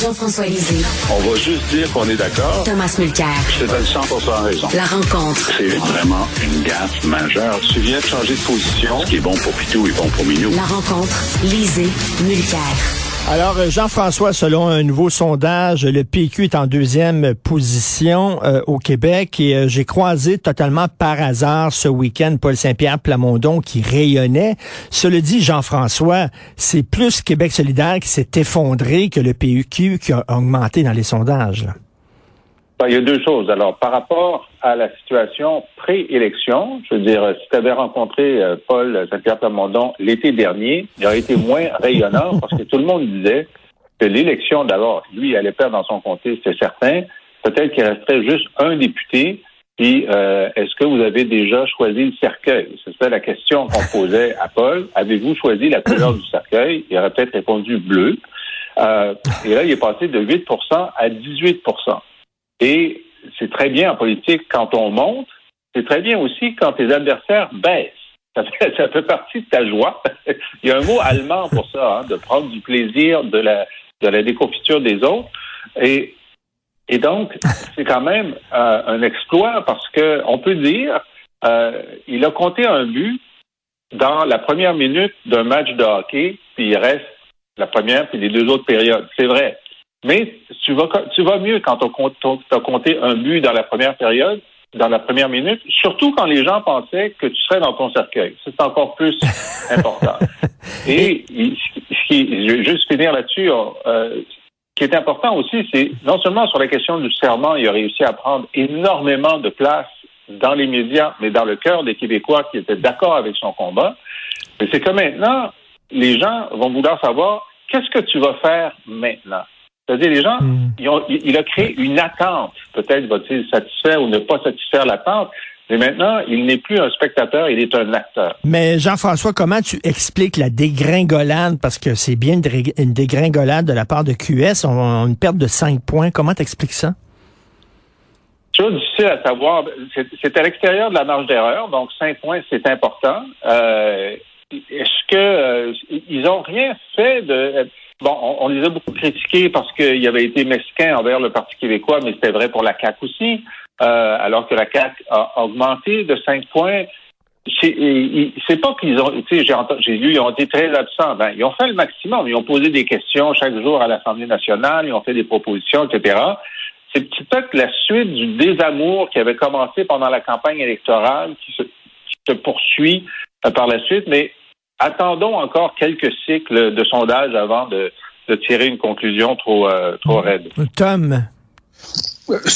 Jean-François Lisée. On va juste dire qu'on est d'accord. Thomas Mulcair. Je te donne 100 raison. La rencontre. C'est vraiment une gaffe majeure. Tu viens de changer de position. Ce qui est bon pour Pitou est bon pour Minou. La rencontre. Lisée. Mulcair. Alors, euh, Jean-François, selon un nouveau sondage, le PQ est en deuxième position euh, au Québec et euh, j'ai croisé totalement par hasard ce week-end Paul Saint-Pierre Plamondon qui rayonnait. Cela dit, Jean-François, c'est plus Québec solidaire qui s'est effondré que le PQ qui a augmenté dans les sondages. Il y a deux choses. Alors, par rapport à la situation pré-élection, je veux dire, si tu avais rencontré euh, Paul Saint-Pierre Plamondon l'été dernier, il aurait été moins rayonnant parce que tout le monde disait que l'élection, d'abord, lui, il allait perdre dans son comté, c'est certain. Peut-être qu'il resterait juste un député. Puis, euh, est-ce que vous avez déjà choisi le cercueil? C'était la question qu'on posait à Paul. Avez-vous choisi la couleur du cercueil? Il aurait peut-être répondu bleu. Euh, et là, il est passé de 8% à 18 et c'est très bien en politique quand on monte, c'est très bien aussi quand tes adversaires baissent. Ça fait, ça fait partie de ta joie. Il y a un mot allemand pour ça, hein, de prendre du plaisir de la, de la déconfiture des autres. Et, et donc, c'est quand même euh, un exploit parce que on peut dire, euh, il a compté un but dans la première minute d'un match de hockey, puis il reste la première puis les deux autres périodes. C'est vrai. Mais tu vas, tu vas mieux quand tu as compté un but dans la première période, dans la première minute, surtout quand les gens pensaient que tu serais dans ton cercueil. C'est encore plus important. Et ce qui, je vais juste finir là-dessus. Euh, ce qui est important aussi, c'est non seulement sur la question du serment, il a réussi à prendre énormément de place dans les médias, mais dans le cœur des Québécois qui étaient d'accord avec son combat. Mais c'est que maintenant, les gens vont vouloir savoir qu'est-ce que tu vas faire maintenant? C'est-à-dire, les gens, hmm. il a créé une attente. Peut-être va-t-il satisfaire ou ne pas satisfaire l'attente. Mais maintenant, il n'est plus un spectateur, il est un acteur. Mais Jean-François, comment tu expliques la dégringolade? Parce que c'est bien une dégringolade de la part de QS. On a une perte de 5 points. Comment tu expliques ça? C'est difficile à savoir. C'est à l'extérieur de la marge d'erreur, donc 5 points, c'est important. Euh, est-ce que euh, ils ont rien fait de Bon, on, les a beaucoup critiqués parce qu'il avait été mesquin envers le Parti québécois, mais c'était vrai pour la CAQ aussi, euh, alors que la CAQ a augmenté de 5 points. C'est pas qu'ils ont, tu sais, j'ai lu, ils ont été très absents. Ben, ils ont fait le maximum. Ils ont posé des questions chaque jour à l'Assemblée nationale, ils ont fait des propositions, etc. C'est peut-être la suite du désamour qui avait commencé pendant la campagne électorale, qui se, qui se poursuit euh, par la suite, mais attendons encore quelques cycles de sondage avant de, tirer une conclusion trop, euh, trop raide. Tom.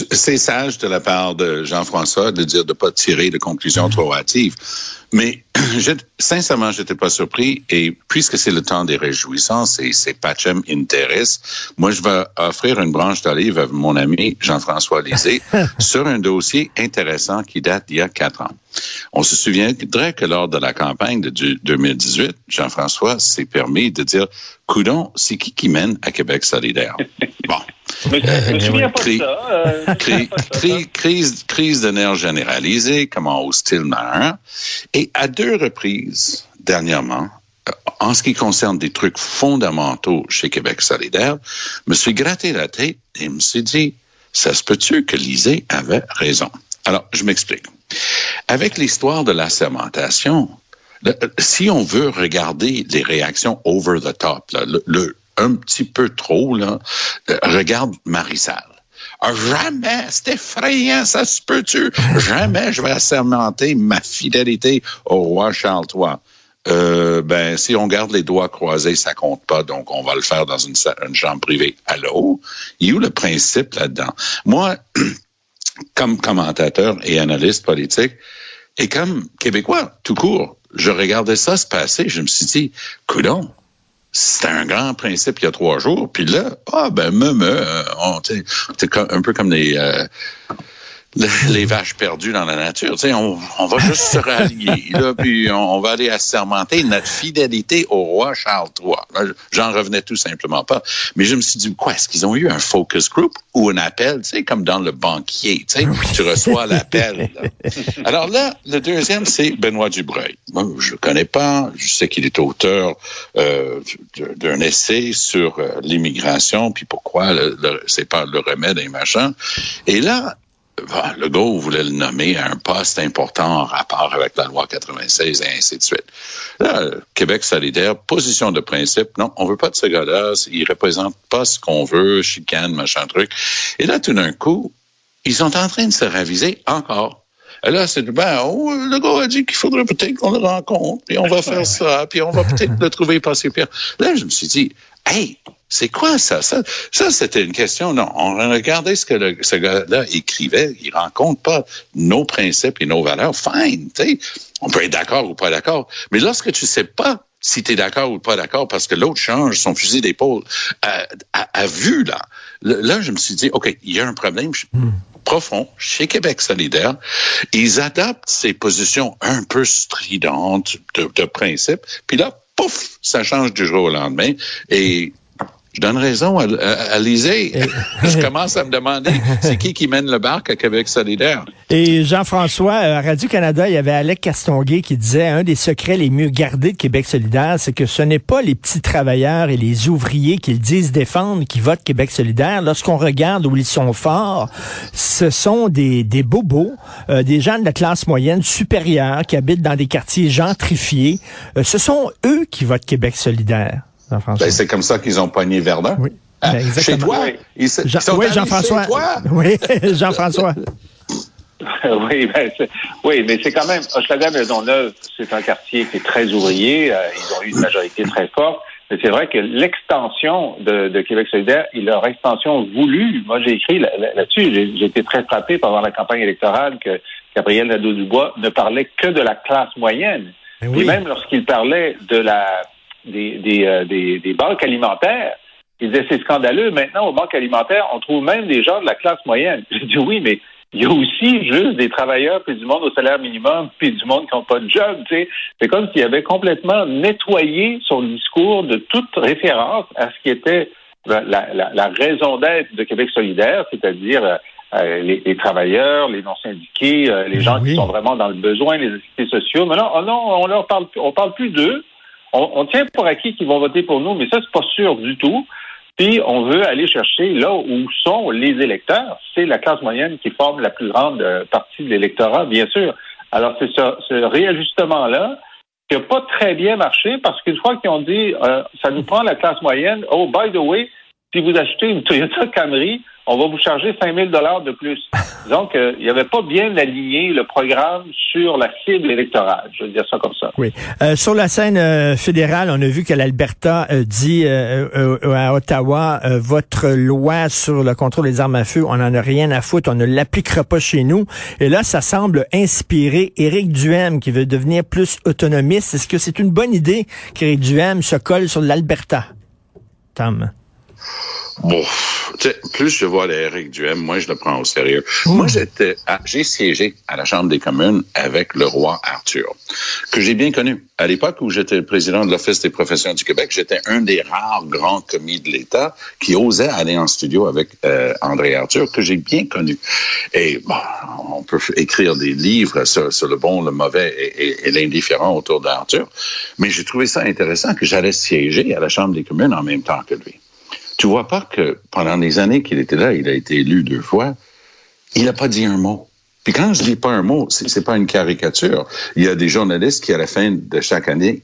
C'est sage de la part de Jean-François de dire de ne pas tirer de conclusions trop hâtives. Mais je, sincèrement, j'étais pas surpris. Et puisque c'est le temps des réjouissances et c'est Pachem Interes, moi, je vais offrir une branche d'olive à mon ami Jean-François Lisée sur un dossier intéressant qui date d'il y a quatre ans. On se souviendrait que lors de la campagne de 2018, Jean-François s'est permis de dire, coudon, c'est qui qui mène à Québec solidaire? Bon. Crise, crise de nerfs généralisée, comment ose-t-il Et à deux reprises, dernièrement, euh, en ce qui concerne des trucs fondamentaux chez Québec solidaire, me suis gratté la tête et me suis dit, ça se peut-tu que Lisée avait raison? Alors, je m'explique. Avec l'histoire de la sermentation, si on veut regarder les réactions over the top, le, un petit peu trop, là, euh, regarde Marissal. Ah, jamais, c'est effrayant, ça se peut-tu? Jamais je vais assermenter ma fidélité au roi Charles III. Euh, ben, si on garde les doigts croisés, ça compte pas, donc on va le faire dans une, une chambre privée. Allô? Il y a où le principe là-dedans? Moi, comme commentateur et analyste politique, et comme Québécois, tout court, je regardais ça se passer, je me suis dit, coudon, c'était un grand principe il y a trois jours, puis là, ah ben me me, euh, c'est un peu comme des euh, les vaches perdues dans la nature. Tu sais, on, on va juste se rallier, là, puis on, va aller assermenter notre fidélité au roi Charles III. J'en revenais tout simplement pas. Mais je me suis dit, quoi, est-ce qu'ils ont eu un focus group ou un appel, tu sais, comme dans le banquier, tu sais, tu reçois l'appel. Alors là, le deuxième, c'est Benoît Dubreuil. Moi, je le connais pas, je sais qu'il est auteur euh, d'un essai sur euh, l'immigration, puis pourquoi le, c'est pas le remède et machin. Et là, le gars voulait le nommer à un poste important en rapport avec la loi 96 et ainsi de suite. Là, Québec solidaire, position de principe, non, on veut pas de ce gars-là, il représente pas ce qu'on veut, chicane, machin truc. Et là, tout d'un coup, ils sont en train de se raviser encore. Là, c'est ben, oh, le gars a dit qu'il faudrait peut-être qu'on le rencontre, puis on va faire ça, puis on va peut-être le trouver pas pire. Là, je me suis dit, hey, c'est quoi ça? Ça, ça c'était une question. Non, on regardait ce que ce gars-là écrivait. Il rencontre pas nos principes et nos valeurs. Fine, tu. On peut être d'accord ou pas d'accord. Mais lorsque tu sais pas si tu es d'accord ou pas d'accord, parce que l'autre change son fusil d'épaule à, à, vue, là. Là, je me suis dit, OK, il y a un problème hmm. profond chez Québec solidaire. Ils adaptent ces positions un peu stridentes de, de principe. Puis là, pouf, ça change du jour au lendemain. Et je donne raison à, à, je commence à me demander, c'est qui qui mène le barque à Québec solidaire? Et Jean-François, à Radio-Canada, il y avait Alec Castonguay qui disait un des secrets les mieux gardés de Québec solidaire, c'est que ce n'est pas les petits travailleurs et les ouvriers qu'ils disent défendre qui votent Québec solidaire. Lorsqu'on regarde où ils sont forts, ce sont des, des bobos, euh, des gens de la classe moyenne supérieure qui habitent dans des quartiers gentrifiés. Euh, ce sont eux qui votent Québec solidaire. Ben, c'est comme ça qu'ils ont pogné Verdun. Oui. Ah, ben, chez toi. Ils, oui, Jean-François. Oui, Jean-François. oui, ben, oui, mais c'est quand même, Hochelaga-Maisonneuve, c'est un quartier qui est très ouvrier. Euh, ils ont eu une majorité très forte. Mais c'est vrai que l'extension de, Québec solidaire et leur extension voulue, moi j'ai écrit là-dessus, j'ai été très frappé pendant la campagne électorale que Gabriel Nadeau-Dubois ne parlait que de la classe moyenne. Ben et même lorsqu'il parlait de la des, des, euh, des, des banques alimentaires. Il disait c'est scandaleux. Maintenant, aux banques alimentaires, on trouve même des gens de la classe moyenne. J'ai dit oui, mais il y a aussi juste des travailleurs, puis du monde au salaire minimum, puis du monde qui n'ont pas de job. Tu sais. C'est comme s'il avait complètement nettoyé son discours de toute référence à ce qui était la, la, la raison d'être de Québec solidaire, c'est-à-dire euh, euh, les, les, travailleurs, les non syndiqués, les gens qui sont vraiment dans le besoin, les activités sociaux. Maintenant, oh non, on leur parle, on parle plus d'eux on, tient pour acquis qu'ils vont voter pour nous, mais ça, c'est pas sûr du tout. Puis on veut aller chercher là où sont les électeurs. C'est la classe moyenne qui forme la plus grande euh, partie de l'électorat, bien sûr. Alors c'est ce, réajustement-là qui n'a pas très bien marché parce qu'une fois qu'ils ont dit euh, ça nous prend la classe moyenne, oh by the way, si vous achetez une Toyota Camry, on va vous charger 5 000 dollars de plus. Donc, euh, il n'y avait pas bien aligné le programme sur la cible électorale. Je veux dire ça comme ça. Oui. Euh, sur la scène euh, fédérale, on a vu que l'Alberta dit à Ottawa, votre loi sur le contrôle des armes à feu, on n'en a rien à foutre, on ne l'appliquera pas chez nous. Et là, ça semble inspirer Éric Duhem, qui veut devenir plus autonomiste. Est-ce que c'est une bonne idée qu'Éric Duhem se colle sur l'Alberta? Tom? Bon, plus je vois l'Éric Duhem, moi je le prends au sérieux. Moi, j'étais, j'ai siégé à la Chambre des communes avec le roi Arthur, que j'ai bien connu. À l'époque où j'étais président de l'Office des professions du Québec, j'étais un des rares grands commis de l'État qui osait aller en studio avec euh, André Arthur, que j'ai bien connu. Et bon, on peut écrire des livres sur, le bon, le mauvais et, et l'indifférent autour d'Arthur, mais j'ai trouvé ça intéressant que j'allais siéger à la Chambre des communes en même temps que lui. Tu vois pas que pendant les années qu'il était là, il a été élu deux fois, il n'a pas dit un mot. Puis quand je dis pas un mot, c'est pas une caricature. Il y a des journalistes qui, à la fin de chaque année,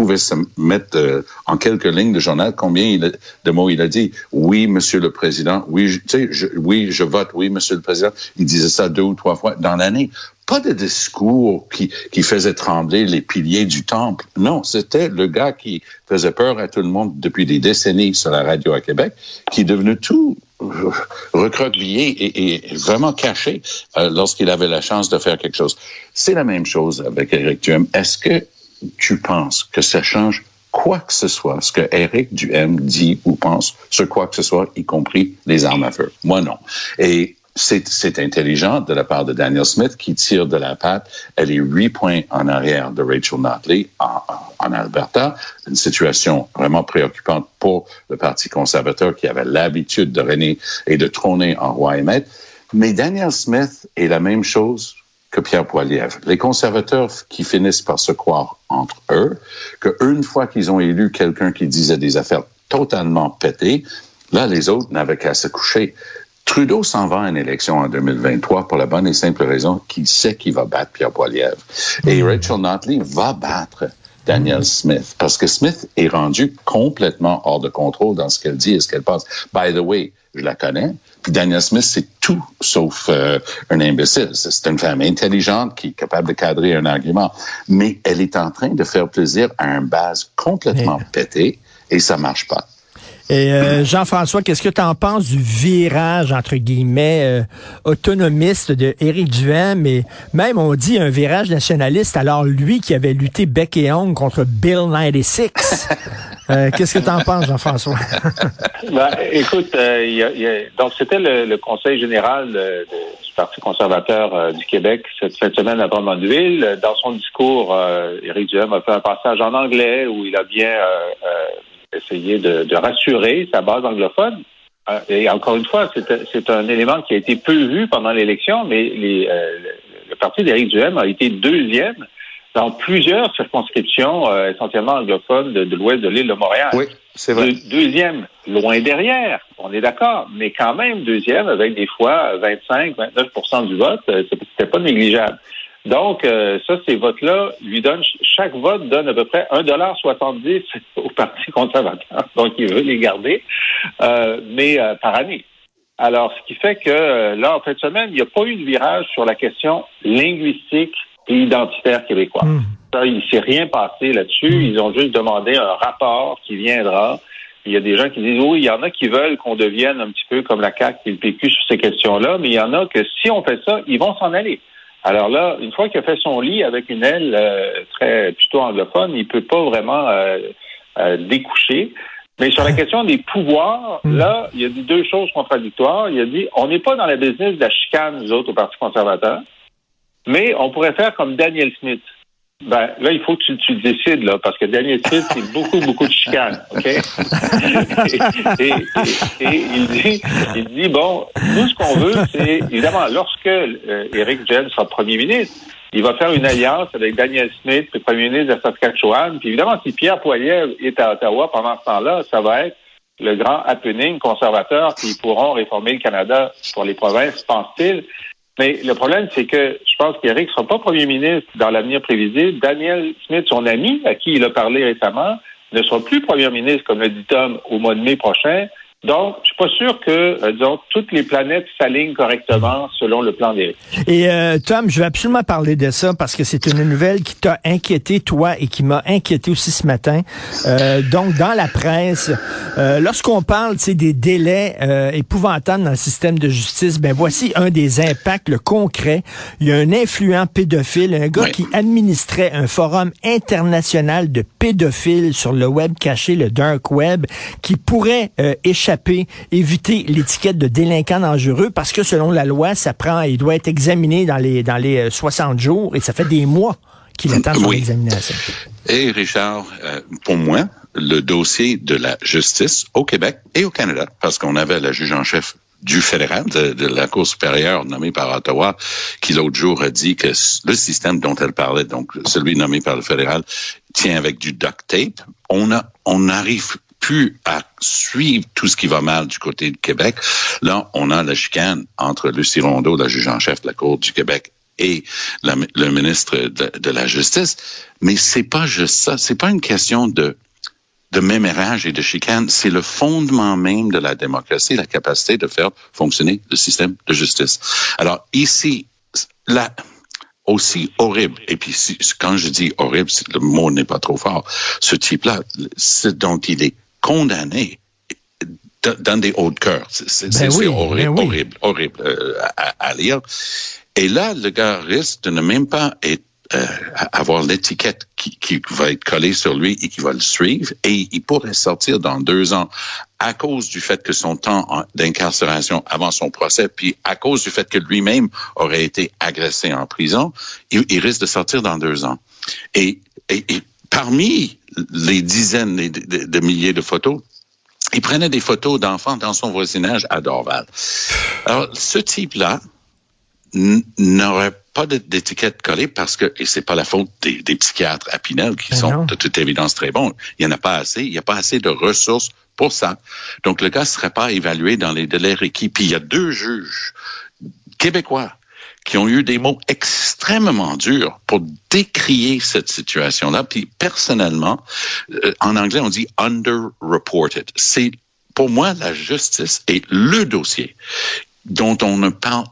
pouvait se mettre euh, en quelques lignes de journal combien de mots il a dit. Oui, Monsieur le Président. Oui, je, tu sais, oui, je vote. Oui, Monsieur le Président. Il disait ça deux ou trois fois dans l'année. Pas de discours qui, qui faisait trembler les piliers du temple. Non, c'était le gars qui faisait peur à tout le monde depuis des décennies sur la radio à Québec, qui est devenu tout recroquevillé et, et, vraiment caché euh, lorsqu'il avait la chance de faire quelque chose. C'est la même chose avec Eric Duhem. Est-ce que tu penses que ça change quoi que ce soit, ce que Eric Duhem dit ou pense sur quoi que ce soit, y compris les armes à feu? Moi, non. Et c'est intelligent de la part de Daniel Smith qui tire de la patte. Elle est huit points en arrière de Rachel Notley en, en, Alberta. Une situation vraiment préoccupante pour le Parti conservateur qui avait l'habitude de régner et de trôner en roi et maître. Mais Daniel Smith est la même chose que Pierre Poilievre. Les conservateurs qui finissent par se croire entre eux, que une fois qu'ils ont élu quelqu'un qui disait des affaires totalement pétées, là, les autres n'avaient qu'à se coucher. Trudeau s'en va à une élection en 2023 pour la bonne et simple raison qu'il sait qu'il va battre Pierre Poilievre. Et. Rachel Notley va battre Daniel Smith parce que Smith est rendu complètement hors de contrôle dans ce qu'elle dit et ce qu'elle pense. By the way, je la connais. Puis Daniel Smith, c'est tout sauf euh, un imbécile. C'est une femme intelligente qui est capable de cadrer un argument. Mais elle est en train de faire plaisir à un base complètement pété et ça marche pas. Et euh, Jean-François, qu'est-ce que tu en penses du virage, entre guillemets, euh, autonomiste de Éric Duhem? Et même, on dit, un virage nationaliste, alors lui qui avait lutté bec et ongle contre Bill 96. Euh, qu'est-ce que tu en penses, Jean-François? ben, écoute, y a, y a, donc c'était le, le, Conseil général du Parti conservateur du Québec cette, cette semaine à Drummondville. Dans son discours, Éric Duhem a fait un passage en anglais où il a bien essayer de, de, rassurer sa base anglophone. Euh, et encore une fois, c'est un élément qui a été peu vu pendant l'élection, mais les, euh, le parti d'Éric Duhem a été deuxième dans plusieurs circonscriptions euh, essentiellement anglophones de, de l'ouest de l'île de Montréal. Oui, c'est vrai. deuxième, loin derrière, on est d'accord, mais quand même deuxième avec des fois 25, 29% du vote, c'était pas négligeable. Donc, euh, ça, ces votes-là lui donnent, chaque vote donne à peu près 1,70 au Parti conservateur. Donc, il veut les garder, euh, mais euh, par année. Alors, ce qui fait que là, en fin de semaine, il n'y a pas eu de virage sur la question linguistique et identitaire québécoise. Hmm. Ça, il ne s'est rien passé là-dessus. Hmm. Ils ont juste demandé un rapport qui viendra. Il y a des gens qui disent, oui, il y en a qui veulent qu'on devienne un petit peu comme la CAQ et le PQ sur ces questions-là, mais il y en a que si on fait ça, ils vont s'en aller. Alors là, une fois qu'il a fait son lit avec une aile euh, très plutôt anglophone, il peut pas vraiment euh, euh, découcher. Mais sur la question des pouvoirs, hmm. là, il y a dit deux choses contradictoires. Il a dit on n'est pas dans la business de la chicane, nous autres, au Parti conservateur, mais on pourrait faire comme Daniel Smith. Ben, là, il faut que tu, tu décides, là, parce que Daniel Smith, c'est beaucoup, beaucoup de chicanes, OK? et, et, et, il, dit, il dit, bon, nous, ce qu'on veut, c'est, évidemment, lorsque euh, Éric Duhem sera premier ministre, il va faire une alliance avec Daniel Smith, le premier ministre de Saskatchewan. Puis évidemment, si Pierre Poilievre est à Ottawa pendant ce temps-là, ça va être le grand happening conservateur qui pourront réformer le Canada pour les provinces, pense-t-il. Mais le problème, c'est que je pense qu'Éric ne sera pas premier ministre dans l'avenir prévisible. Daniel Smith, son ami, à qui il a parlé récemment, ne sera plus premier ministre, comme le dit Tom, au mois de mai prochain. Donc, je suis pas sûr que, euh, disons, toutes les planètes s'alignent correctement selon le plan d'Éric. Et euh, Tom, je vais absolument parler de ça parce que c'est une nouvelle qui t'a inquiété, toi, et qui m'a inquiété aussi ce matin. Euh, donc, dans la presse, euh, lorsqu'on parle des délais euh, épouvantables dans le système de justice, ben voici un des impacts, le concret. Il y a un influent pédophile, un gars qui administrait un forum international de pédophiles sur le web caché, le dark web, qui pourrait échapper éviter l'étiquette de délinquant dangereux parce que selon la loi, ça prend, il doit être examiné dans les, dans les 60 euh, jours et ça fait des mois qu'il attend son examination. Et Richard, euh, pour moi, le dossier de la justice au Québec et au Canada, parce qu'on avait la juge en chef du fédéral, de, la Cour supérieure nommée par Ottawa, qui l'autre jour a dit que le système dont elle parlait, donc celui nommé par le fédéral, tient avec du duct tape. On a, on arrive plus à suivre tout ce qui va mal du côté du Québec. Là, on a la chicane entre Lucie Rondeau, la juge en chef de la Cour du Québec, et la, le ministre de, la Justice. Mais c'est pas juste ça. C'est pas une question de de mémérage et de chicane, c'est le fondement même de la démocratie, la capacité de faire fonctionner le système de justice. Alors ici, là, aussi horrible, et puis quand je dis horrible, le mot n'est pas trop fort, ce type-là, ce dont il est condamné dans des hauts de cœur. C'est ben oui, horrible, ben oui. horrible, horrible euh, à, à, lire. Et là, le gars risque de ne même pas être euh, avoir l'étiquette qui, qui, va être collée sur lui et qui va le suivre et il pourrait sortir dans deux ans à cause du fait que son temps d'incarcération avant son procès, puis à cause du fait que lui-même aurait été agressé en prison, il, il, risque de sortir dans deux ans. Et, et, et parmi les dizaines de, milliers de photos, il prenait des photos d'enfants dans son voisinage à Dorval. Alors, ce type-là n'aurait pas d'étiquette collée parce que, et c'est pas la faute des, des psychiatres à Pinel qui Ben sont non. de toute évidence très bons. Il y en a pas assez. Il n'y a pas assez de ressources pour ça. Donc, le gars ne serait pas évalué dans les délais requis. Puis, il y a deux juges québécois qui ont eu des mots extrêmement durs pour décrier cette situation-là. Puis, personnellement, euh, en anglais, on dit underreported. C'est, pour moi, la justice est le dossier dont on ne parle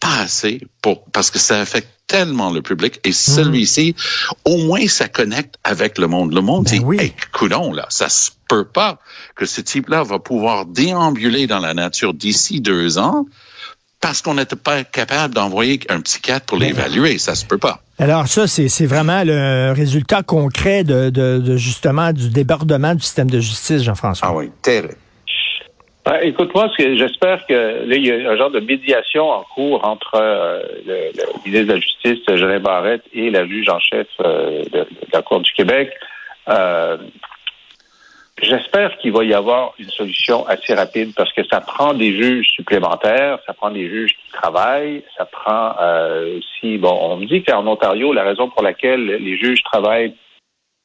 pas assez pour, parce que ça affecte tellement le public et celui-ci, au moins, ça connecte avec le monde. Le monde Ben dit, oui. hey, coudonc, là, ça se peut pas que ce type-là va pouvoir déambuler dans la nature d'ici deux ans parce qu'on n'était pas capable d'envoyer un psychiatre pour l'évaluer. Ça se peut pas. Alors ça, c'est c'est vraiment le résultat concret de, de, de, justement du débordement du système de justice, Jean-François. Ah oui, terrible. Ben, Écoute-moi, ce que j'espère que là, il y a un genre de médiation en cours entre euh, le, le ministre de la Justice, Jolin Barrette, et la juge en chef euh, de, de la Cour du Québec. Euh, J'espère qu'il va y avoir une solution assez rapide parce que ça prend des juges supplémentaires, ça prend des juges qui travaillent, ça prend euh, aussi, bon, on me dit qu'en Ontario, la raison pour laquelle les juges travaillent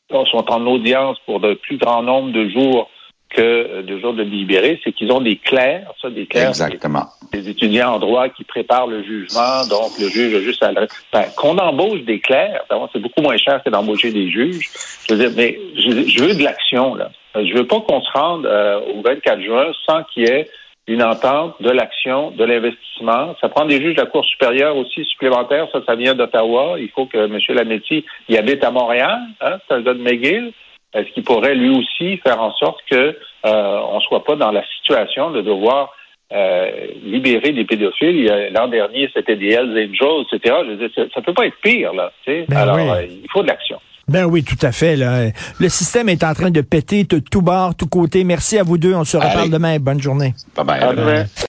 sont en audience pour de plus grand nombre de jours que de jours de libérés, c'est qu'ils ont des clercs, ça, des clercs, Exactement. des étudiants en droit qui préparent le jugement, donc le juge a juste à ben, qu'on embauche des clercs, d'abord, c'est beaucoup moins cher que d'embaucher des juges. Je veux dire, mais je, je veux de l'action, là. Je veux pas qu'on se rende euh, au 24 juin sans qu'il y ait une entente de l'action, de l'investissement. Ça prend des juges de la Cour supérieure aussi supplémentaires. Ça, ça vient d'Ottawa. Il faut que M. Lametti, il habite à Montréal. Hein, gars de McGill. Est-ce qu'il pourrait lui aussi faire en sorte que euh, on soit pas dans la situation de devoir euh, libérer des pédophiles? Y L'an dernier, c'était des Hells Angels, etc. Je veux dire, ça, ça peut pas être pire, là. Ben Alors, oui. euh, il faut de l'action. Ben oui, tout à fait. Là. Le système est en train de péter de tout bord, tout côté. Merci à vous deux. On se reparle Allez. demain. Bonne journée. Bye bye. À demain.